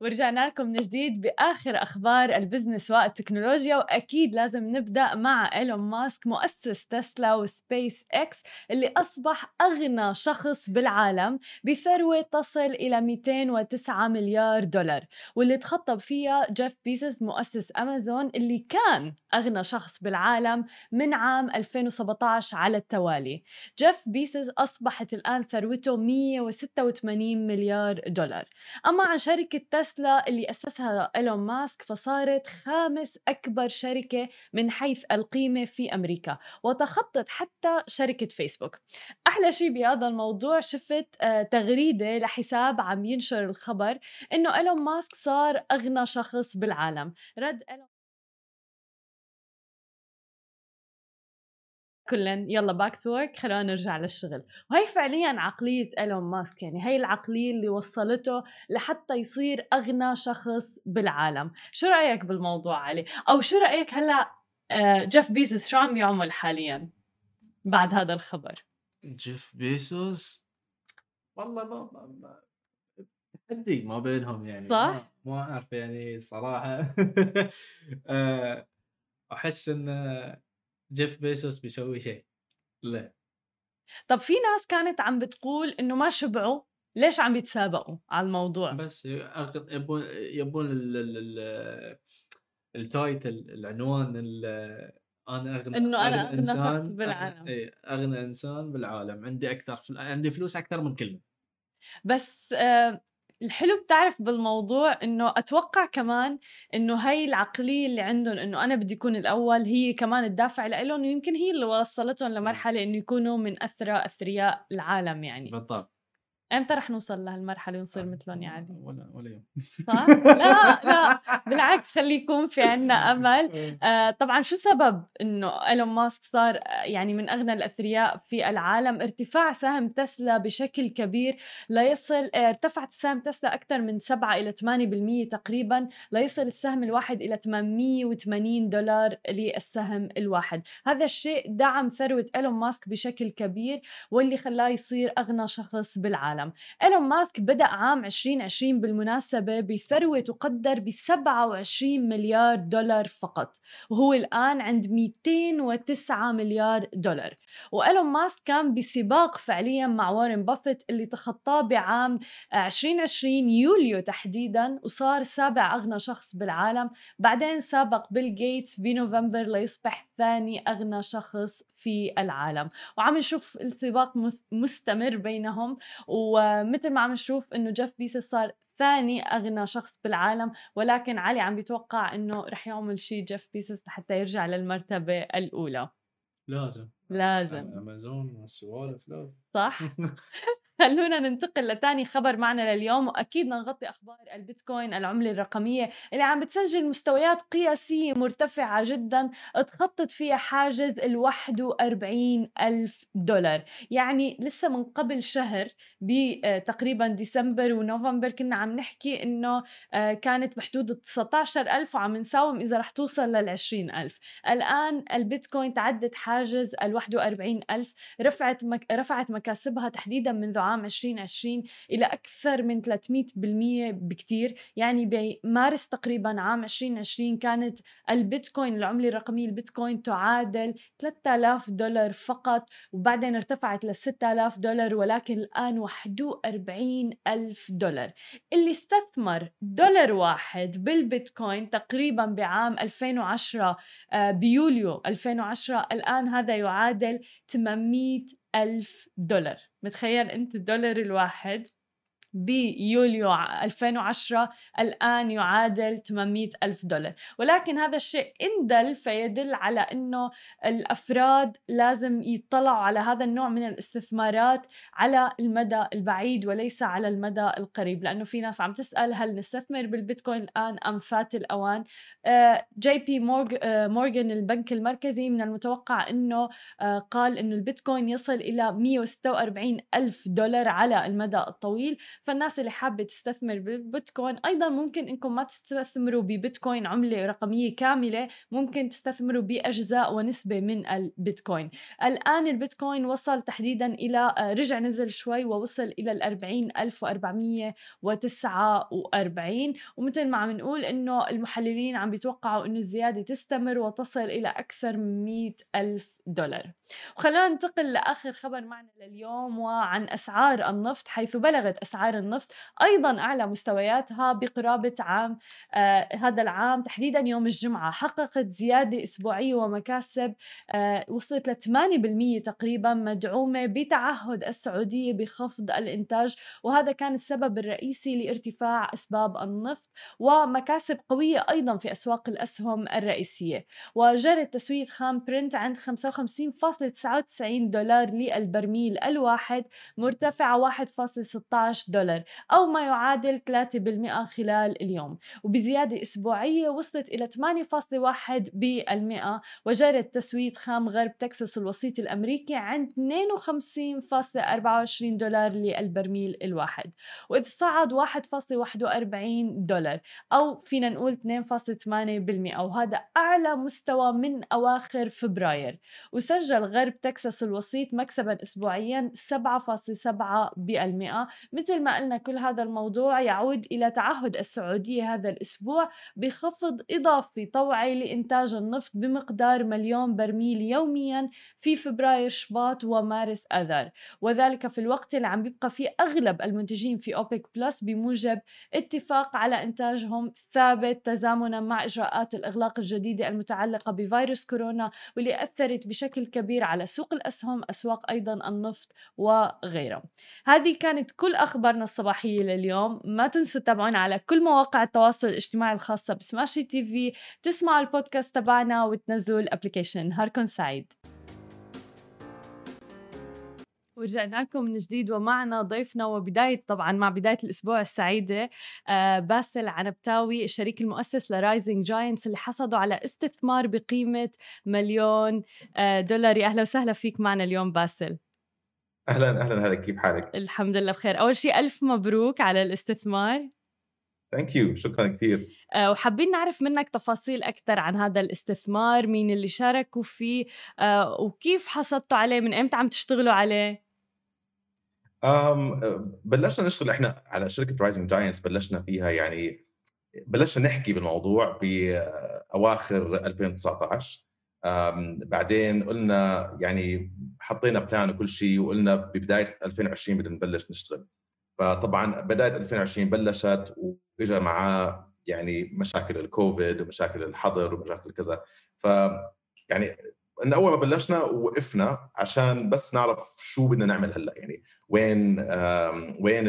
ورجعنا لكم من جديد بآخر أخبار ال business والتكنولوجيا وأكيد لازم نبدأ مع إيلون ماسك مؤسس تسلا وسبيس إكس اللي أصبح أغنى شخص بالعالم بثروه تصل إلى 209 مليار دولار. واللي تخطى فيها جيف بيزوس مؤسس أمازون اللي كان أغنى شخص بالعالم من عام 2017 على التوالي. جيف بيزوس أصبحت الآن ثروته 186 مليار دولار. أما عن شركة تسلا تسلا اللي أسسها إيلون ماسك فصارت خامس أكبر شركة من حيث القيمة في أمريكا وتخطت حتى شركة فيسبوك. أحلى شيء بهذا الموضوع شفت آه، تغريدة لحساب عم ينشر الخبر إنه إيلون ماسك صار أغنى شخص بالعالم. رد إيلون كان يلا back to work خلونا نرجع للشغل. وهي فعليا عقلية إيلون ماسك يعني هي العقلية اللي وصلته لحتى يصير أغنى شخص بالعالم. شو رأيك بالموضوع علي؟ أو شو رأيك هلأ آه، جيف بيزوس شو عم يعمل حاليا بعد هذا الخبر؟ جيف بيزوس والله ما, ما, تحدي ما بينهم يعني. صح؟ ما أعرف يعني صراحة. آه، أحس ان جيف بيزوس بيسوي شيء. لا. طب في ناس كانت عم بتقول إنه ما شبعوا ليش عم يتسابقوا على الموضوع؟ بس يبون يبون ال title العنوان أنا أغنى إنه أنا أغنى شخص بالعالم. اي أغنى إنسان بالعالم. عندي أكثر عندي فلوس أكثر من كلمة. بس آه الحلو بتعرف بالموضوع إنه أتوقع كمان إنه هاي العقلية اللي عندهم إنه أنا بدي أكون الأول هي كمان الدافع لهم ويمكن هي اللي وصلتهم لمرحلة إنه يكونوا من أثرى أثرياء العالم يعني. بالضبط. إمتى رح نوصل لهالمرحلة ونصير مثلهم يا علي؟ ولا ولا يوم. صح؟ لا لا. بالعكس خلي يكون في عنا أمل. إيه. آه طبعا شو سبب إنه إيلون ماسك صار آه، يعني من أغنى الأثرياء في العالم؟ ارتفاع سهم تسلا بشكل كبير. ليصل آه ارتفعت سهم تسلا أكثر من 7 إلى 8% تقريبا. ليصل السهم الواحد إلى 880 دولار للسهم الواحد. هذا الشيء دعم ثروة إيلون ماسك بشكل كبير واللي خلاه يصير أغنى شخص بالعالم. العالم. إيلون ماسك بدأ عام 2020 بالمناسبة بثروة تقدر ب 27 مليار دولار فقط وهو الآن عند 209 مليار دولار. وإيلون ماسك كان بسباق فعليا مع وارن بافيت اللي تخطاه بعام 2020 يوليو تحديدا وصار سابع أغنى شخص بالعالم. بعدين سبق بيل جيتس بنوفمبر ليصبح ثاني أغنى شخص في العالم. وعم نشوف السباق مستمر بينهم ومثل ما عم نشوف إنه جيف بيزوس صار ثاني أغنى شخص بالعالم ولكن علي عم بيتوقع إنه رح يعمل شيء جيف بيزوس لحتى يرجع للمرتبة الأولى. لازم. لازم. امازون والسوالف لازم. صح. خلونا ننتقل لتاني خبر معنا لليوم وأكيد نغطي أخبار البيتكوين العملة الرقمية اللي عم بتسجل مستويات قياسية مرتفعة جدا تخطى فيها حاجز ال 41 ألف دولار. يعني لسه من قبل شهر بتقريبا ديسمبر ونوفمبر كنا عم نحكي إنه آه، كانت بحدود ال 19000 وعم نساوم إذا رح توصل لل 20000 الآن البيتكوين تعدت حاجز ال 41000 رفعت مك... رفعت مكاسبها تحديدا منذ عام 2020 إلى أكثر من 300% بكتير. يعني بمارس تقريبا عام 2020 كانت البيتكوين العملة الرقمية البيتكوين تعادل 3000 دولار فقط وبعدين ارتفعت ل 6000 دولار ولكن الآن 41 ألف دولار. اللي استثمر دولار واحد بالبيتكوين تقريبا بعام 2010 آه، بيوليو 2010 الآن هذا يعادل 800 ألف دولار. متخيل أنت الدولار الواحد بيوليو 2010 الآن يعادل 800 ألف دولار. ولكن هذا الشيء إن دل فيدل على أنه الأفراد لازم يطلعوا على هذا النوع من الاستثمارات على المدى البعيد وليس على المدى القريب. لأنه في ناس عم تسأل هل نستثمر بالبيتكوين الآن أم فات الأوان؟ جي بي مورغان البنك المركزي من المتوقع أنه آه، قال أنه البيتكوين يصل إلى 146 ألف دولار على المدى الطويل. فالناس اللي حابة تستثمر بالبيتكوين أيضا ممكن إنكم ما تستثمروا ببيتكوين عملة رقمية كاملة ممكن تستثمروا بأجزاء ونسبة من البيتكوين. الآن البيتكوين وصل تحديدا إلى آه، رجع نزل شوي ووصل وأربعمية وتسعة وأربعين. ومثل ما عم نقول إنه المحللين عم بيتوقعوا إنه الزيادة تستمر وتصل إلى أكثر من مئة ألف دولار. وخلونا ننتقل لآخر خبر معنا لليوم وعن أسعار النفط حيث بلغت أسعار النفط أيضا أعلى مستوياتها بقرابة عام آه هذا العام تحديدا يوم الجمعة حققت زيادة أسبوعية ومكاسب آه وصلت ل 8% تقريبا مدعومة بتعهد السعودية بخفض الإنتاج وهذا كان السبب الرئيسي لارتفاع أسباب النفط ومكاسب قوية أيضا في أسواق الأسهم الرئيسية. وجرت تسوية خام برنت عند 55.99 دولار للبرميل الواحد مرتفعة 1.16 دولار أو ما يعادل 3% خلال اليوم. وبزيادة أسبوعية وصلت إلى 8.1 بالمئة. وجرت تسوية خام غرب تكساس الوسيط الأمريكي عند 52.24 دولار للبرميل الواحد. وإذ صعد 1.41 دولار أو فينا نقول 2.8% وهذا أعلى مستوى من أواخر فبراير. وسجل غرب تكساس الوسيط مكسبا أسبوعيا 7.7% مثل ما قلنا كل هذا الموضوع يعود إلى تعهد السعودية هذا الأسبوع بخفض إضافي طوعي لإنتاج النفط بمقدار مليون برميل يوميا في فبراير شباط ومارس آذار. وذلك في الوقت اللي عم بيبقى فيه أغلب المنتجين في أوبك بلس بموجب اتفاق على إنتاجهم ثابت تزامنا مع إجراءات الإغلاق الجديدة المتعلقة بفيروس كورونا واللي أثرت بشكل كبير على سوق الأسهم أسواق أيضا النفط وغيرها هذه كانت كل أخبارنا الصباحية لليوم. ما تنسوا تتابعونا على كل مواقع التواصل الاجتماعي الخاصة بسماشي TV. تسمعوا البودكاست تبعنا وتنزلوا ال application. نهاركم سعيد. ورجعنا لكم من جديد ومعنا ضيفنا وبداية طبعا مع بداية الأسبوع السعيدة آه، باسل عنبتاوي الشريك المؤسس ل Rising Giants اللي حصدوا على استثمار بقيمة مليون آه، دولار. أهلا وسهلا فيك معنا اليوم باسل. أهلا أهلا هلا كيف حالك؟ الحمد لله بخير، أول شيء ألف مبروك على الاستثمار. thank you شكرا كثير. أه وحابين نعرف منك تفاصيل أكثر عن هذا الاستثمار مين اللي شاركوا فيه أه وكيف حصلتوا عليه من إمتى عم تشتغلوا عليه؟ أم بلشنا نشتغل إحنا على شركة Rising Giants بلشنا فيها يعني بلشنا نحكي بالموضوع باواخر 2019 بعدين قلنا يعني حطينا plan وكل شيء وقلنا ببداية 2020 بدنا نبلش نشتغل. فطبعا بداية 2020 بلشت واجى معاه يعني مشاكل الكوفيد ومشاكل الحظر ومشاكل كذا. ف يعني إن أول ما بلشنا وقفنا عشان بس نعرف شو بدنا نعمل هلأ. يعني وين وين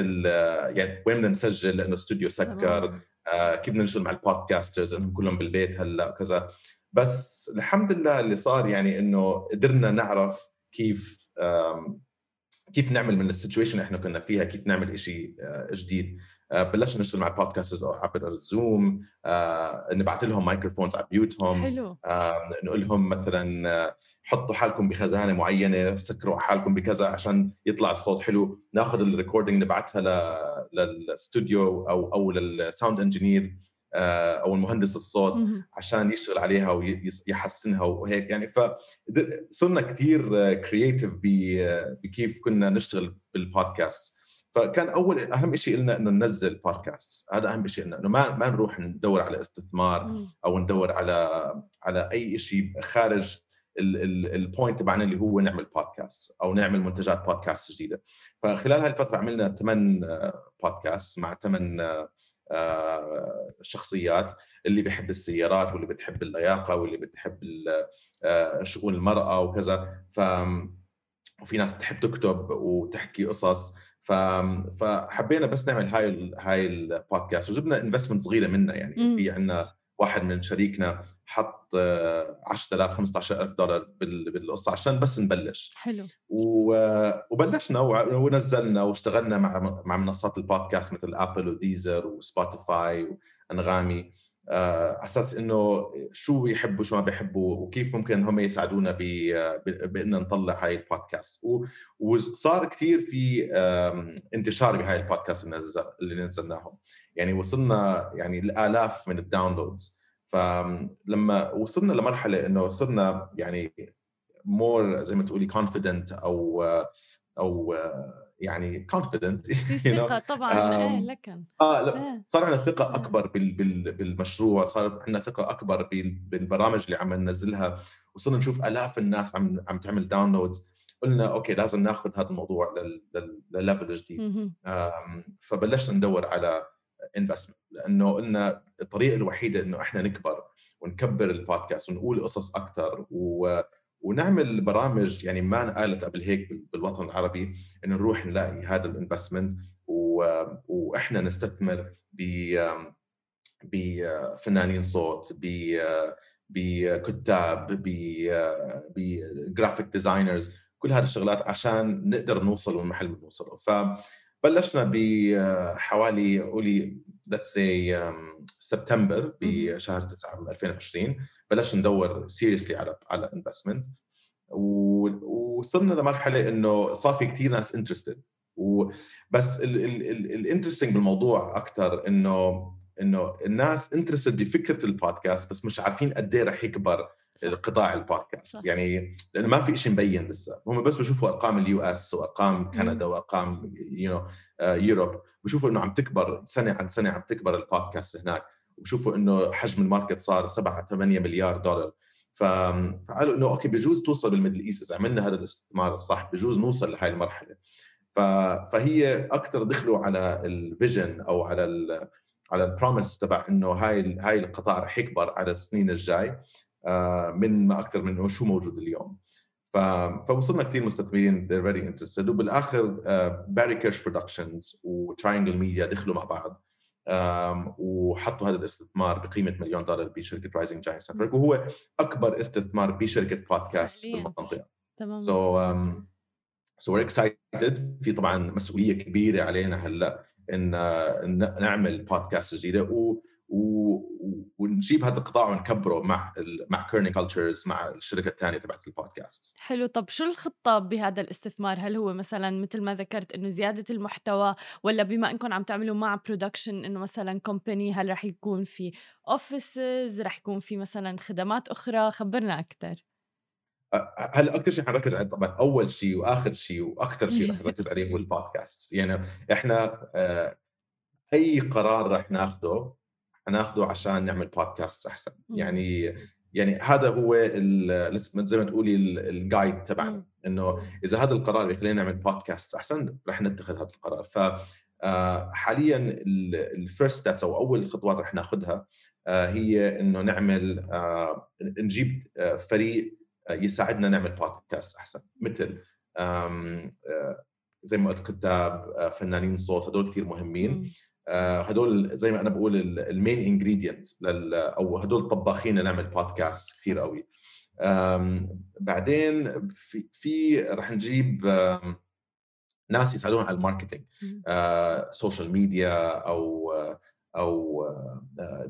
يعني وين بدنا نسجل لأنه استوديو سكر آه، كيف بدنا نشتغل مع ال podcasters إنهم كلهم بالبيت هلأ وكذا. بس الحمد لله اللي صار يعني إنه قدرنا نعرف كيف كيف نعمل من ال situation اللي إحنا كنا فيها كيف نعمل شيء آه، جديد. آه، بلشنا نشتغل مع ال podcasters عبر ال Zoom آه، نبعث لهم microphones على بيوتهم حلو. نقول لهم مثلا حطوا حالكم بخزانة معينة سكروا حالكم بكذا عشان يطلع الصوت حلو. ناخذ ال recording نبعثها للاستوديو أو أو لل sound engineer أو المهندس الصوت عشان يشتغل عليها ويحسنها وهيك. يعني فصرنا كثير creative بكيف كنا نشتغل بالبودكاست فكان أول أهم شيء لنا إنه ننزل بودكاست هذا أهم شيء لنا إنه ما ما نروح ندور على استثمار أو ندور على على أي شيء خارج ال point تبعنا اللي هو نعمل بودكاست أو نعمل منتجات بودكاست جديدة. فخلال هاي الفترة عملنا ثمان بودكاست مع ثمان آه، شخصيات اللي بيحب السيارات واللي بتحب اللياقة واللي بتحب آه، شؤون المرأة وكذا. ف وفي ناس بتحب تكتب وتحكي قصص. ف... فحبينا بس نعمل هاي هاي البودكاست وجبنا investment صغيرة منا يعني. في عندنا واحد من شريكنا حط 10000 15000 دولار بالقصة عشان بس نبلش. حلو. وبلشنا ونزلنا واشتغلنا مع مع منصات البودكاست مثل Apple و Deezer و Spotify و Anghami آه، على أساس إنه شو يحبوا شو ما بيحبوا وكيف ممكن هم يساعدونا بان نطلع هاي البودكاست وصار كثير في انتشار بهاي البودكاست اللي نزلناهم. يعني وصلنا يعني الالاف من ال downloads فلما وصلنا لمرحلة إنه صرنا يعني more زي ما تقولي confident أو أو يعني confident في ثقة طبعا إيه لكن آه لا إيه. صار عندنا ثقة أكبر بال بال بالمشروع صار عندنا ثقة أكبر بالبرامج اللي عم ننزلها وصرنا نشوف آلاف الناس عم عم تعمل downloads قلنا okay لازم ناخذ هذا الموضوع لل level جديد فبلشنا ندور على investment لأنه قلنا الطريقة الوحيدة إنه إحنا نكبر ونكبر البودكاست ونقول قصص أكثر و ونعمل برامج يعني ما انقالت قبل هيك بالوطن العربي إنه نروح نلاقي هذا ال investment وإحنا نستثمر ب بفنانين صوت ب بكتاب ب graphic designers كل هذه الشغلات عشان نقدر نوصل للمحل اللي بنوصله. فبلشنا بحوالي قولي let's say September بشهر 9 2020 بلشنا ندور seriously على على investment ووصلنا لمرحلة إنه صار في كثير ناس interested بس ال interesting بالموضوع أكثر إنه إنه الناس interested بفكرة البودكاست بس مش عارفين قد إيه رح يكبر قطاع البودكاست. صح. يعني لأنه ما في شيء مبين لسه. هم بس بشوفوا أرقام ال US وأرقام كندا وأرقام you know Europe بشوفوا إنه عم تكبر سنة عن سنة عم تكبر البودكاست هناك وبشوفوا إنه حجم ال market صار 7 8 مليار دولار. فقالوا إنه okay بجوز توصل بال Middle East إذا عملنا هذا الاستثمار الصح بجوز نوصل لهي المرحلة. فهي أكثر دخلوا على ال vision أو على ال على ال promise تبع إنه هاي هاي القطاع رح يكبر على السنين الجاي آه، من ما أكثر من شو موجود اليوم. فوصلنا كثير مستثمرين. They're very interested وبالاخر Barry Kirsch Productions و Triangle Media دخلوا مع بعض. وحطوا هذا الاستثمار بقيمة مليون دولار بشركة Rising Giants Network وهو أكبر استثمار بشركة بودكاست في المنطقة. تمام so so we're excited في طبعا مسؤولية كبيرة علينا هلأ إن نعمل بودكاست جديدة. و ونجيب هذا القطاع ونكبره مع ال... مع Kerning Cultures مع الشركة الثانية تبعت البودكاست حلو. طب شو الخطة بهذا الاستثمار؟ هل هو مثلا مثل ما ذكرت إنه زيادة المحتوى ولا بما إنكم عم تعملوا مع production إنه مثلا company هل رح يكون في offices رح يكون في مثلا خدمات أخرى؟ خبرنا أكثر هلأ أكثر شيء حنركز عليه طبعا أول شيء وآخر شيء وأكثر شيء رح نركز عليه هو البودكاست يعني إحنا أي قرار رح ناخذه حناخده عشان نعمل بودكاست أحسن. يعني يعني هذا هو زي ما تقولي ال guide تبعنا. إنه إذا هذا القرار بيخلينا نعمل بودكاست أحسن رح نتخذ هذا القرار. ف آه، حاليا ال first steps أو أول خطوات رح ناخذها آه، هي إنه نعمل آه، نجيب فريق يساعدنا نعمل بودكاست أحسن. مثل زي ما قلت كتاب فنانين صوت هدول كثير مهمين. هدول زي ما أنا بقول ال main ingredient أو هدول طباخين نعمل بودكاست كثير قوي. بعدين في في رح نجيب ناس يساعدونا على ال marketing. social media أو أو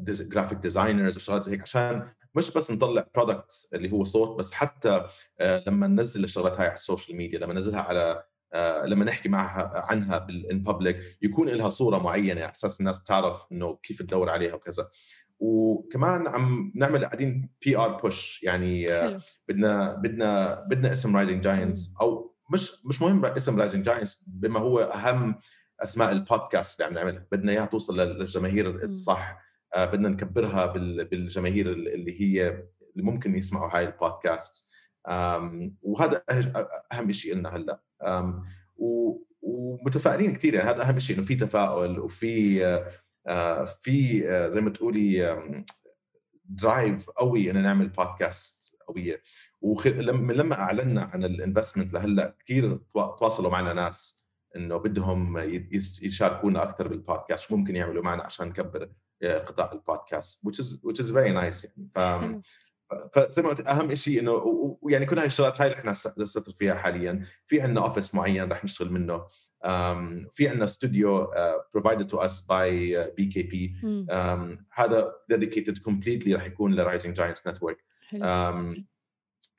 graphic designers وشغلات زي هيك عشان مش بس نطلع products اللي هو صوت بس حتى آه، لما ننزل الشغلات هاي على ال social media لما ننزلها على آه، لما نحكي معها عنها in public يكون لها صورة معينة على أساس الناس تعرف إنه كيف تدور عليها وكذا. وكمان عم نعمل قاعدين PR push يعني آه، حلو. بدنا بدنا بدنا اسم Rising Giants أو مش مش مهم اسم Rising Giants بما هو أهم أسماء البودكاست اللي عم نعملها. بدنا إياها توصل للجماهير الصح. آه، بدنا نكبرها بالجماهير اللي هي اللي ممكن يسمعوا هاي البودكاست وهذا أهم شيء لنا هلأ. ومتفائلين كثير يعني هذا أهم شيء إنه في تفاؤل وفي في زي ما تقولي drive قوي ان نعمل بودكاست قوية. ومن لما أعلنا عن ال investment لهلأ كثير تواصلوا معنا ناس إنه بدهم يشاركونا أكثر بالبودكاست شو ممكن يعملوا معنا عشان نكبر قطاع ال podcast which is which is very nice يعني. ف فزي ما قلت أهم شيء إنه ويعني كل هاي الشغلات هاي اللي إحنا نستثمر فيها حاليا. في عندنا office معين رح نشتغل منه. um, في عندنا studio uh, provided to us by uh, BKP مم. um, هذا dedicated completely راح يكون ل Rising Giants Network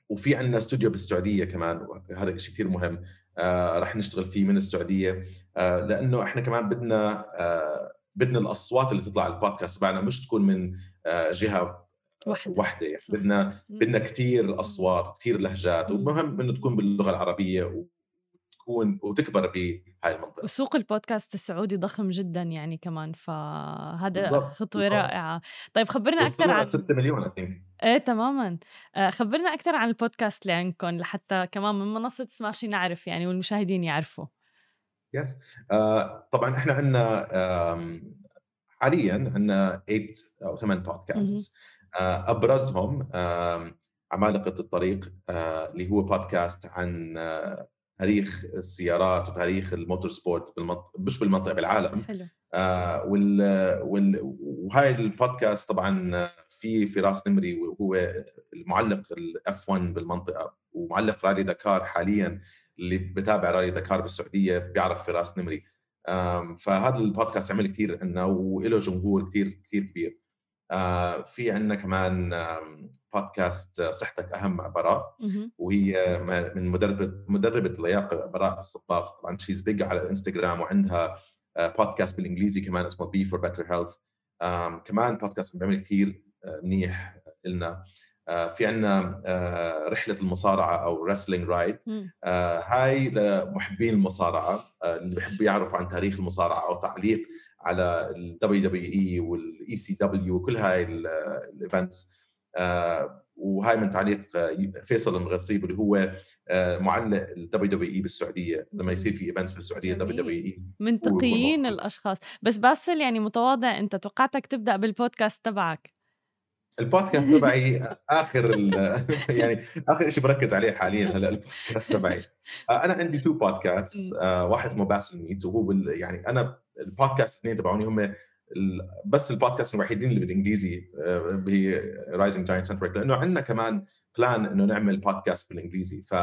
وفي عندنا استوديو بالسعودية كمان. هذا شيء كثير مهم. آه راح نشتغل فيه من السعودية. آه لأنه إحنا كمان بدنا آه بدنا الأصوات اللي تطلع على البودكاست تبعنا مش تكون من آه جهة وحدة. وحده يعني صح. بدنا. بدنا كثير اصوات كثير لهجات. ومهم إنه تكون باللغة العربية وتكون وتكبر بهاي المنطقة وسوق البودكاست السعودي ضخم جدا يعني كمان فهذا بالضبط، خطوة بالضبط. رائعة طيب خبرنا وصلنا عن 6 مليون. إيه تماما آه، خبرنا أكثر عن البودكاست اللي عندكم لحتى كمان من منصة سماشي نعرف يعني والمشاهدين يعرفوا يس آه طبعا إحنا عندنا حاليا عندنا 8 أو 8 بودكاست أبرزهم آم، عمالقة الطريق آه اللي هو بودكاست عن آه تاريخ السيارات وتاريخ ال motorsport بالمنطقة مش بالمنطقة بالعالم. حلو. آه وال وال وهاي البودكاست طبعا في فراس نمري وهو المعلق ال F1 بالمنطقة ومعلق رالي دكار حاليا اللي بتابع رالي دكار بالسعودية بيعرف فراس نمري. فهذا البودكاست عمل كثير عنا وله جمهور كثير كثير كبير. آه، في عندنا كمان بودكاست صحتك أهم مع براء. وهي م- من مدربة مدربة اللياقه براء الصباغ. طبعا she's big على الانستغرام وعندها آه، بودكاست بالإنجليزي كمان اسمه B for Better Health كمان بودكاست بيعمل كثير آه، منيح لنا آه، في عندنا آه، رحلة المصارعة أو Wrestling Ride. هاي لمحبين المصارعة آه، اللي بيحبوا يعرفوا عن تاريخ المصارعة أو تعليق على ال WWE وال ECW وكل هاي ال events وهاي من تعليق آه، فيصل المغصيب اللي هو آه، معلق ال WWE بالسعودية لما يصير في events بالسعودية جميل. WWE منطقيين موجود. الأشخاص بس باسل يعني متواضع أنت توقعتك تبدأ بالبودكاست تبعك البودكاست تبعي آخر يعني آخر شيء بركز عليه حاليا هلا البودكاست تبعي. آه، أنا عندي two podcast آه، واحد اسمه باسل Meets وهو بال يعني أنا البودكاست الاثنين تبعوني هم بس البودكاست الوحيدين اللي بالإنجليزي هي Rising Giant Network لأنه عندنا كمان plan إنه نعمل بودكاست بالإنجليزي. ف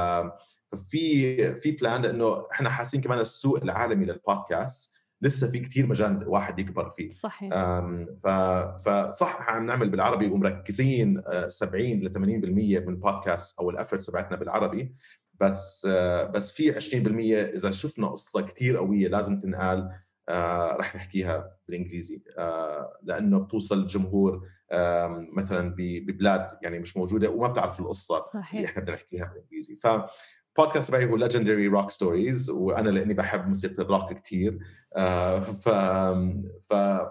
ففي في plan لأنه إحنا حاسين كمان السوق العالمي للبودكاست لسه في كثير مجال واحد يكبر فيه. صحيح. فصح عم نعمل بالعربي ومركزين آه، 70 ل 80% من البودكاست أو ال effort تبعتنا بالعربي. بس آه، بس في 20% إذا شفنا قصة كثير قوية لازم تنقال آه، رح نحكيها بالإنجليزي. آه، لأنه بتوصل الجمهور مثلا ببلاد يعني مش موجودة وما بتعرف القصة اللي صحيح. إحنا بدنا نحكيها بالإنجليزي. ف بودكاست تبعي هو Legendary Rock Stories وأنا لأني بحب موسيقى الروك كثير آه، ف...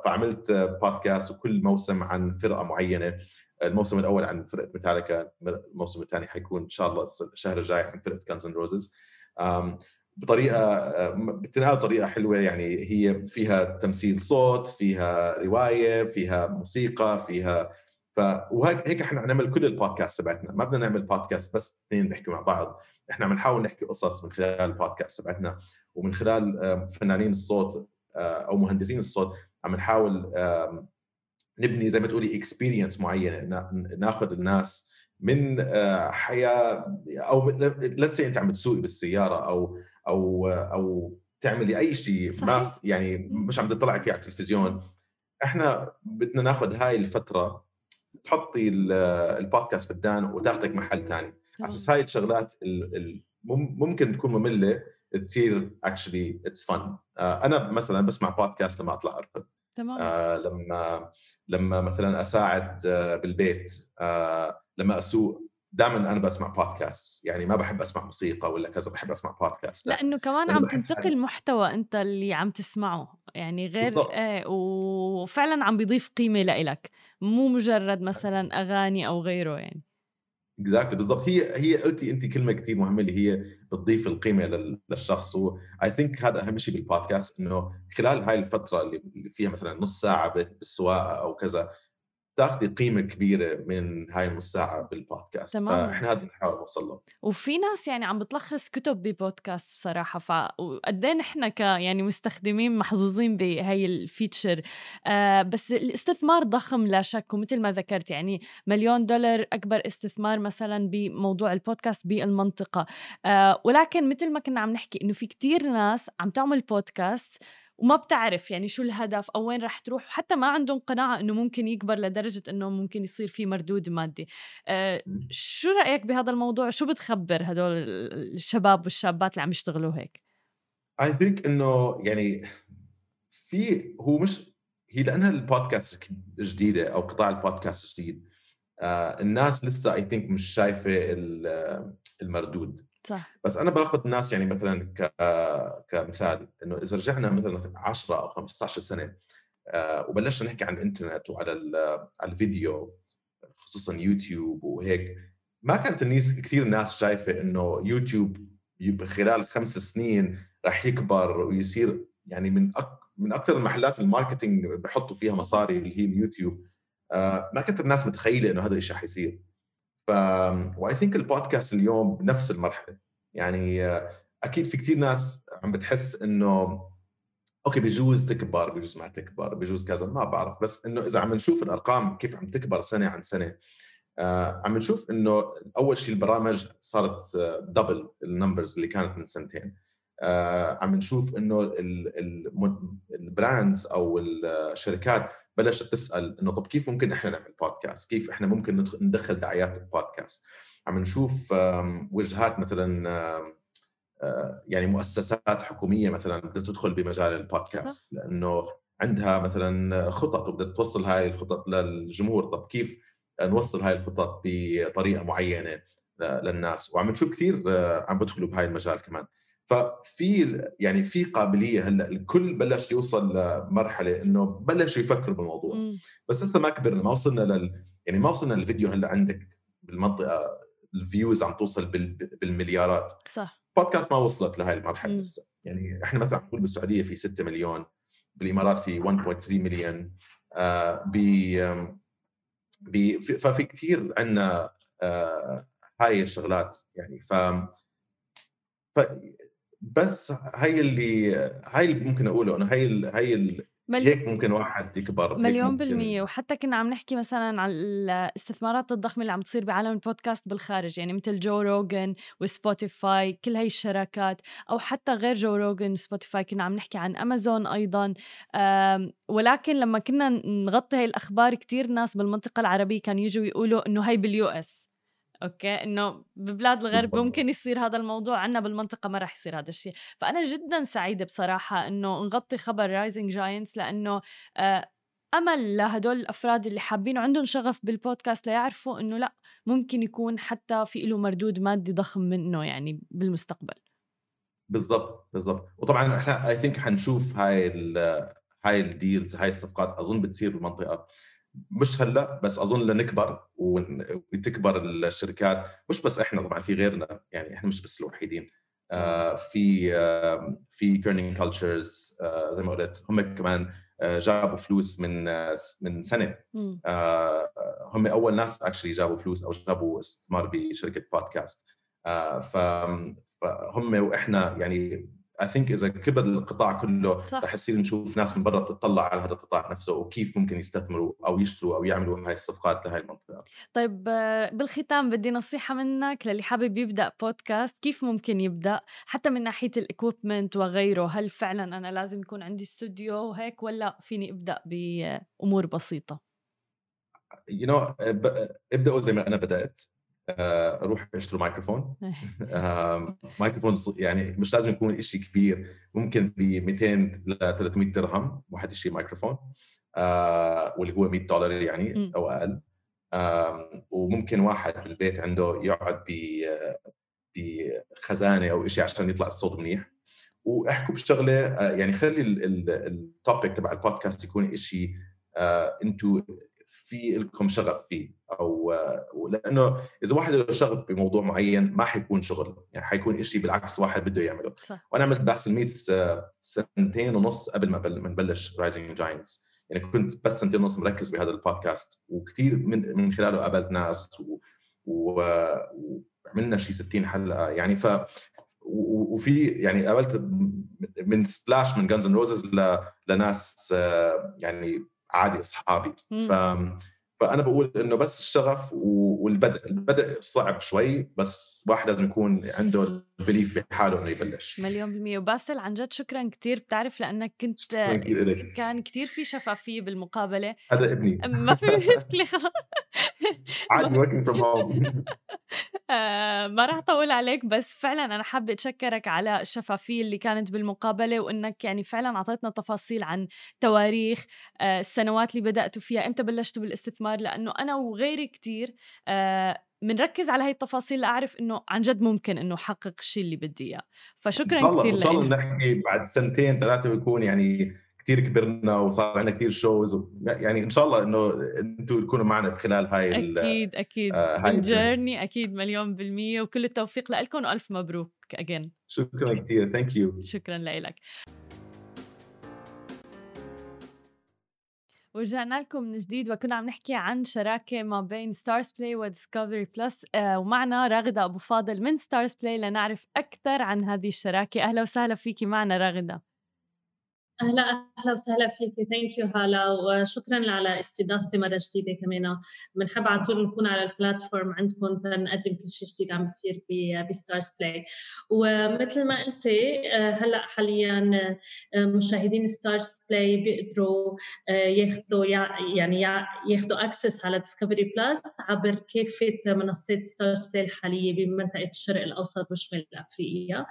فعملت بودكاست وكل موسم عن فرقة معينة. الموسم الأول عن فرقة ميتاليكا الموسم الثاني حيكون إن شاء الله الشهر الجاي عن فرقة Guns N' Roses بطريقة بتنقال بطريقه حلوة يعني هي فيها تمثيل صوت فيها رواية فيها موسيقى فيها ف وهيك هيك إحنا نعمل كل البودكاست تبعتنا. ما بدنا نعمل بودكاست بس اثنين بيحكوا مع بعض. إحنا عم نحاول نحكي قصص من خلال البودكاست تبعتنا ومن خلال آه، فنانين الصوت آه، أو مهندسين الصوت عم نحاول نبني زي ما تقولي experience معينة نا- ناخذ الناس من آه، حياة أو let's أنت عم تسوقي بالسيارة أو أو أو تعملي أي شيء ما. يعني مش عم تطلعي فيه على التلفزيون. إحنا بدنا ناخذ هاي الفترة تحطي ال- البودكاست بدان وتاخذك محل ثاني على أساس هاي الشغلات ال- ال- مم- ممكن تكون مملة تصير actually it's fun أنا مثلا بسمع بودكاست لما أطلع أركض. تمام. آه، لما لما مثلا أساعد آه، بالبيت آه، لما أسوق دائما أنا بسمع بودكاست يعني ما بحب أسمع موسيقى ولا كذا بحب أسمع بودكاست لأنه كمان عم تنتقل حالي- محتوى أنت اللي عم تسمعه. يعني غير بالضبط. إيه وفعلا عم بيضيف قيمة لإلك. مو مجرد مثلا أغاني أو غيره يعني. exactly بالضبط. هي هي قلتي أنت كلمة كثير مهمة اللي هي بتضيف القيمة لل- للشخص. و I think هذا أهم شيء بالبودكاست إنه خلال هاي الفترة اللي فيها مثلا نص ساعة بال- بالسواقة أو كذا تاخذي قيمة كبيرة من هاي المساعه بالبودكاست. تماماً. فإحنا هذا بنحاول نوصل له وفي ناس يعني عم بتلخص كتب ببودكاست بصراحة فقد إيه نحن ك يعني مستخدمين محظوظين بهي الفيتشر. آه بس الاستثمار ضخم لا شك ومثل ما ذكرت يعني مليون دولار أكبر استثمار مثلا بموضوع البودكاست بالمنطقة. آه ولكن مثل ما كنا عم نحكي إنه في كتير ناس عم تعمل بودكاست وما بتعرف يعني شو الهدف أو وين رح تروح وحتى ما عندهم قناعة إنه ممكن يكبر لدرجة إنه ممكن يصير في مردود مادي. آه شو رأيك بهذا الموضوع؟ شو بتخبر هدول الشباب والشابات اللي عم يشتغلوا هيك؟ I think إنه يعني في هو مش هي لأنها البودكاست جديدة أو قطاع البودكاست جديد آه الناس لسه I think مش شايفة المردود. صح. بس أنا باخذ الناس يعني مثلا ك كمثال إنه إذا رجعنا مثلا 10 أو 15 سنة آه، وبلشنا نحكي عن الإنترنت وعلى على الفيديو خصوصا يوتيوب وهيك ما كانت الناس كثير ناس شايفة إنه يوتيوب خلال خمس سنين راح يكبر ويصير يعني من أك... من أكثر المحلات ال marketing بحطوا فيها مصاري اللي هي اليوتيوب. آه، ما كانت الناس متخيلة إنه هذا الشيء حيصير ف I think ال podcast اليوم بنفس المرحلة. يعني أكيد في كثير ناس عم بتحس إنه okay بجوز تكبر بجوز ما تكبر بجوز كذا ما بعرف. بس إنه إذا عم نشوف الأرقام كيف عم تكبر سنة عن سنة آه عم نشوف إنه أول شيء البرامج صارت double ال numbers اللي كانت من سنتين. آه عم نشوف إنه ال brands أو الشركات بلشت تسأل إنه طب كيف ممكن إحنا نعمل بودكاست؟ كيف إحنا ممكن ندخل دعايات البودكاست؟ عم نشوف وجهات مثلا آه، يعني مؤسسات حكومية مثلا بدها تدخل بمجال البودكاست لأنه عندها مثلا خطط وبدها توصل هاي الخطط للجمهور. طب كيف نوصل هاي الخطط بطريقة معينة للناس؟ وعم نشوف كثير آه، عم بدخلوا بهاي المجال كمان. ففي يعني في قابلية هلأ الكل بلش يوصل لمرحلة إنه بلش يفكر بالموضوع. م. بس لسه ما كبرنا ما وصلنا لل يعني ما وصلنا للفيديو هلأ عندك بالمنطقة الفيوز عم توصل بالمليارات. صح. بودكاست ما وصلت لهي المرحلة. لسه يعني إحنا مثلا نقول بالسعودية في 6 مليون بالإمارات في 1.3 مليون آه ب ففي كثير عندنا آه هاي الشغلات يعني. ف ف بس هاي اللي هاي اللي ممكن أقوله إنه هاي هاي ملي... هيك ممكن واحد يكبر مليون ممكن... بالمية. وحتى كنا عم نحكي مثلا عن الاستثمارات الضخمة اللي عم تصير بعالم البودكاست بالخارج يعني مثل جو روجن وسبوتيفاي كل هاي الشراكات أو حتى غير جو روجن وسبوتيفاي كنا عم نحكي عن أمازون أيضا. ولكن لما كنا نغطي هاي الأخبار كتير ناس بالمنطقة العربية كانوا يجوا يقولوا إنه هاي بال US. okay؟ إنه ببلاد الغرب بالضبط. ممكن يصير هذا الموضوع عندنا بالمنطقة ما راح يصير هذا الشيء. فأنا جدا سعيدة بصراحة إنه نغطي خبر Rising Giants لأنه آه أمل لهدول الأفراد اللي حابين وعندهم شغف بالبودكاست ليعرفوا إنه لأ ممكن يكون حتى في له مردود مادي ضخم منه يعني بالمستقبل. بالضبط بالضبط. وطبعا إحنا I think حنشوف هاي هاي ال deals هاي الصفقات أظن بتصير بالمنطقة. مش هلا بس أظن لنكبر وتكبر الشركات مش بس إحنا طبعا في غيرنا يعني إحنا مش بس الوحيدين. آه في آه في Kerning Cultures آه زي ما قلت هم كمان آه جابوا فلوس من آه من سنة. آه هم أول ناس actually جابوا فلوس أو جابوا استثمار بشركة بودكاست فهم وإحنا يعني I think إذا كبر القطاع كله رح يصير نشوف ناس من برا بتطلع على هذا القطاع نفسه وكيف ممكن يستثمروا أو يشتروا أو يعملوا هاي الصفقات لهي المنطقة. طيب بالختام بدي نصيحة منك للي حابب يبدأ بودكاست كيف ممكن يبدأ حتى من ناحية ال equipment وغيره هل فعلا أنا لازم يكون عندي استوديو وهيك ولا فيني أبدأ بأمور بسيطة؟ you you know, ابدأوا زي ما أنا بدأت آه، أروح أشتري مايكروفون. مايكروفون يعني مش لازم يكون شيء كبير ممكن ب 200 ل 300 درهم واحد يشتري مايكروفون آه، واللي هو 100 دولار يعني أو أقل. وممكن واحد بالبيت عنده يقعد بخزانه أو شيء عشان يطلع الصوت منيح. وأحكوا بشغلة آه، يعني خلي ال topic تبع البودكاست يكون شيء أنتم في لكم شغف فيه. أو لأنه إذا واحد له شغف بموضوع معين ما حيكون شغل يعني حيكون شيء بالعكس واحد بده يعمله. صح. وأنا عملت بحث الميتس سنتين ونص قبل ما نبلش Rising Giants يعني كنت بس سنتين ونص مركز بهذا البودكاست وكثير من من خلاله قابلت ناس و... و... وعملنا شيء 60 حلقة. يعني ف وفي يعني قابلت من Slash من Guns Roses لناس آه، يعني عادي أصحابي. ف فأنا بقول إنه بس الشغف والبدء البدء صعب شوي بس واحد لازم يكون عنده ال belief بحاله إنه يبلش. مليون بالمية. وباسل عن جد شكرا كثير بتعرف لأنك كنت كان كثير في شفافية بالمقابلة. هذا ابني. ما في مشكلة خلاص. عادي working from home ما راح اطول عليك بس فعلا أنا حابة أتشكرك على الشفافية اللي كانت بالمقابلة وإنك يعني فعلا أعطيتنا تفاصيل عن تواريخ آه، السنوات اللي بدأتوا فيها إمتى بلشتوا بالإستثمار؟ لأنه أنا وغيري كثير بنركز على هاي التفاصيل لأعرف إنه عن جد ممكن إنه أحقق الشيء اللي بدي إياه. فشكرا كثير إن شاء الله نحكي بعد سنتين ثلاثة بيكون يعني كثير كبرنا وصار عندنا كثير shows يعني إن شاء الله إنه أنتم تكونوا معنا خلال هاي أكيد أكيد. آه هاي ال journey أكيد مليون بالمية. وكل التوفيق لكم وألف مبروك again شكرا كثير thank you شكرا لك ورجعنا لكم من جديد وكنا عم نحكي عن شراكة ما بين STARZPLAY و Discovery Plus آه ومعنا راغدة أبو فاضل من STARZPLAY لنعرف أكثر عن هذه الشراكة. أهلا وسهلا فيكي معنا راغدة. أهلا أهلا وسهلا فيك. thank you هلا. وشكرا على استضافتي مرة جديدة كمان. بنحب على طول نكون على ال platform عندكم نقدم كل شيء جديد عم بيصير ب STARZPLAY ومثل ما قلت آه، هلأ حاليا آه، مشاهدين STARZPLAY بيقدروا آه، ياخذوا يعني ياخذوا access على Discovery Plus عبر كافة منصات STARZPLAY الحالية بمنطقة الشرق الأوسط وشمال افريقيا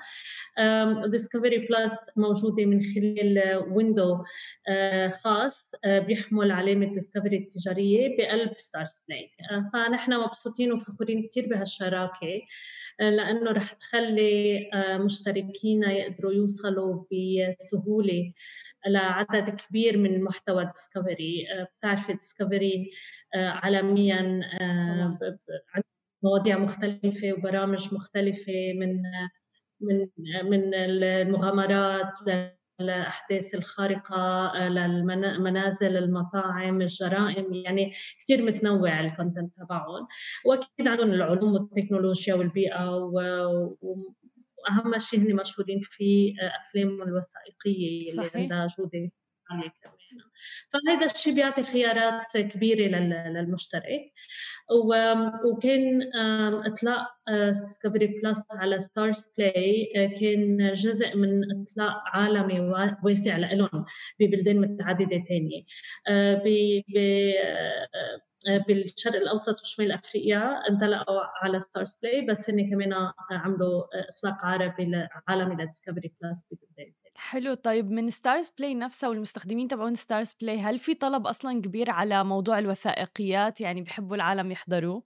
Discovery Plus موجودة من خلال window آه، خاص آه، بيحمل علامة Discovery التجارية بقلب PLAY آه، فنحن مبسوطين وفخورين كثير بهالشراكة لأنه رح تخلي مشتركينا يقدروا يوصلوا بسهولة لعدد كبير من محتوى ديسكفري بتعرفي ديسكفري عالميا مواضيع مختلفة وبرامج مختلفة من من من المغامرات الأحداث الخارقة آه، للمنازل المطاعم الجرائم يعني كثير متنوع ال content تبعهم. وأكيد عندهم العلوم والتكنولوجيا والبيئة و... وأهم شيء هن مشهورين في آه، أفلامهم الوثائقية اللي عندها جودة. عاليه كمان فهذا الشيء بيعطي خيارات كبيرة للمشترك وكان إطلاق ديسكفري بلس على ستارز بلاي كان جزء من إطلاق عالمي واسع لهم ببلدان متعددة ثانية آه، آه، بالشرق الأوسط وشمال أفريقيا انطلقوا على ستارز بلاي بس هن كمان عملوا إطلاق عربي عالمي لديسكفري بلس ببلدان حلو. طيب من ستارز بلاي نفسها والمستخدمين تبعون ستارز بلاي هل في طلب أصلا كبير على موضوع الوثائقيات؟ يعني بحبوا العالم يحضروه؟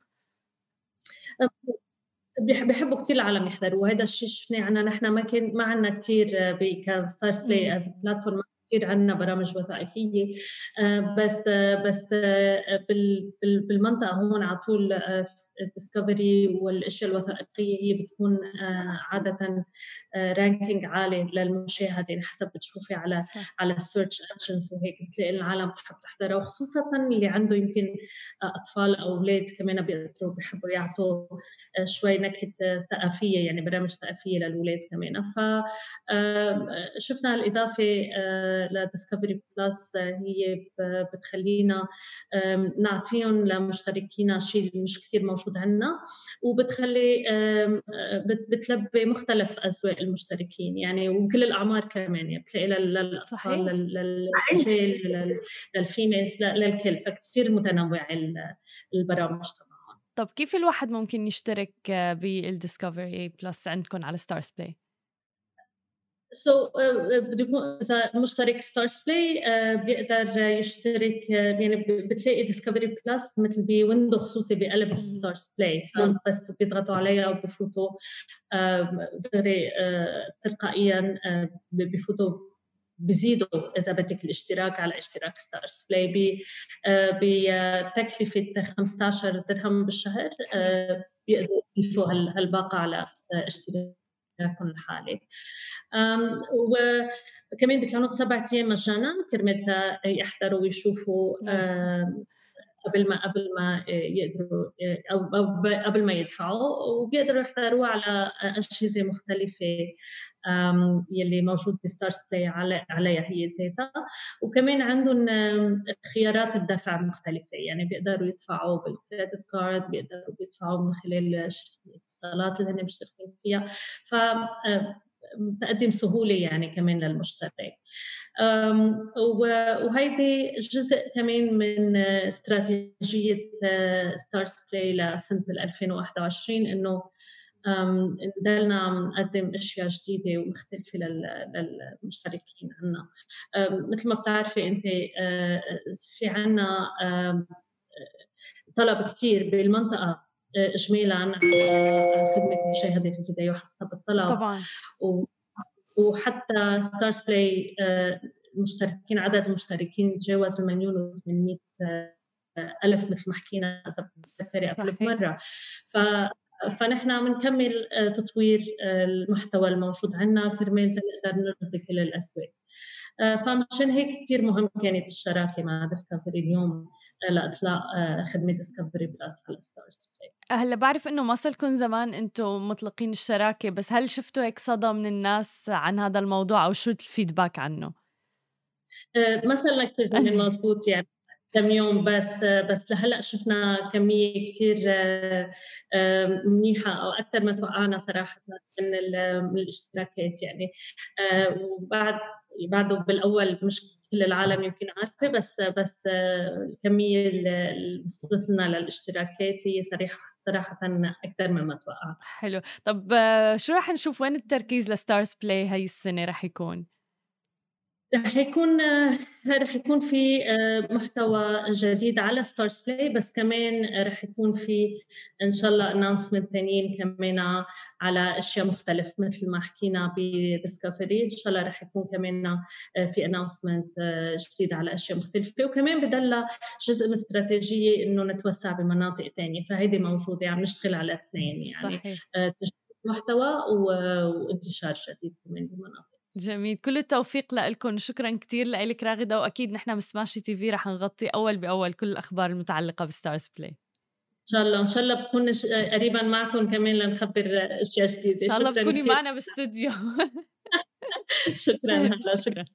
بحبوا كثير العالم يحضروا وهذا الشيء شفناه عنا نحن ما كان ما عندنا كثير كستارز بلاي as platform كثير عندنا برامج وثائقية. بس بس بالمنطقة هون على طول الديسكفري والأشياء الوثائقية هي بتكون آه، عادة ranking آه، عالي للمشاهدة يعني حسب بتشوفي على صح. على ال search engines وهيك بتلاقي العالم بتحب تحضرها وخصوصا اللي عنده يمكن آه، أطفال أو أولاد كمان بيقدروا بيحبوا يعطوا شوي نكهة ثقافية يعني برامج ثقافية للأولاد كمان ف شفنا الإضافة لديسكفري بلس هي بتخلينا نعطيهم لمشتركينا شيء مش كثير موجود موجود عندنا وبتخلي بتلبي مختلف أذواق المشتركين يعني وكل الأعمار كمان يعني بتلاقي للأطفال للرجال لل females للكل فكتير متنوع البرامج تبعهم. طب كيف الواحد ممكن يشترك بالديسكفري بلس عندكم على ستارز بلاي؟ so, uh, بده يكون إذا مشترك ستارز بلاي uh, بيقدر يشترك uh, يعني بتلاقي ديسكفري بلس مثل ب window خصوصي بقلب ستارز بلاي بس بيضغطوا عليها وبفوتوا دغري تلقائيا بفوتوا بزيدوا إذا بدك الاشتراك على اشتراك ستارز بلاي بتكلفة 15 درهم بالشهر بيقدروا يضيفوا هالباقة على اشتراك. يكن الحالة وكمان بيطلعوا سبعة أيام مجانا كرمال يحضروا ويشوفوا قبل ما قبل ما يقدروا أو قبل ما يدفعوا وبيقدروا يحضروا على أجهزة مختلفة. يلي موجود بستارز بلاي عليها هي ذاتها. وكمان عندهم خيارات الدفع مختلفة. يعني بيقدروا يدفعوا بال credit card بيقدروا يدفعوا من خلال شركة الاتصالات اللي هن مشتركين فيها. ف تقدم سهولة يعني كمان للمشترك وهيدي جزء كمان من استراتيجية ستارز بلاي لسنه 2021 إنه نضلنا عم نقدم أشياء جديدة ومختلفة للمشتركين عنا. مثل ما بتعرفي أنت في عنا طلب كثير بالمنطقة اجمالا على خدمة مشاهدة الفيديو حسب الطلب. طبعا. وحتى ستارز بلاي المشتركين عدد المشتركين تجاوز المليون و800 ألف مثل ما حكينا إذا بتذكري قبل مرة ف فنحن عم نكمل تطوير المحتوى الموجود عندنا كرمال نقدر نرضي كل الأسواق. فمشان هيك كثير مهم كانت الشراكه مع ديسكفري اليوم لإطلاق خدمة ديسكفري بلس على هلا بعرف إنه ما صلكم زمان أنتم مطلقين الشراكه بس هل شفتوا هيك صدى من الناس عن هذا الموضوع أو شو ال feedback عنه؟ مثلا كثير من المضبوط يعني. كم يوم بس بس لهلأ شفنا كمية كثير منيحة أو أكثر ما توقعنا صراحة من الاشتراكات يعني. وبعد بعده بالأول مش كل العالم يمكن عارفة بس بس الكميه اللي وصلت لنا للاشتراكات هي صراحة صراحة أكثر مما توقعنا. حلو. طب شو راح نشوف؟ وين التركيز لستارز بلاي هاي السنة راح يكون؟ رح يكون رح يكون في محتوى جديد على ستارز بلاي بس كمان رح يكون في إن شاء الله announcement ثانيين كمان على أشياء مختلف مثل ما حكينا بديسكفري إن شاء الله رح يكون كمان في announcement جديد على أشياء مختلفة. وكمان بدل جزء من استراتيجية إنه نتوسع بمناطق ثانية فهيدي موجودة عم نشتغل على اثنين يعني صحيح. محتوى وانتشار جديد كمان بمناطق. جميل. كل التوفيق لكم شكرا كثير لك راغدة وأكيد نحن ب Smashi TV رح نغطي أول بأول كل الأخبار المتعلقة بستارز بلاي إن شاء الله. إن شاء الله بكون قريبا معكم كمان لنخبر أشياء جديدة. إن شاء الله بتكوني معنا باستوديو شكرا. هلا شكرا.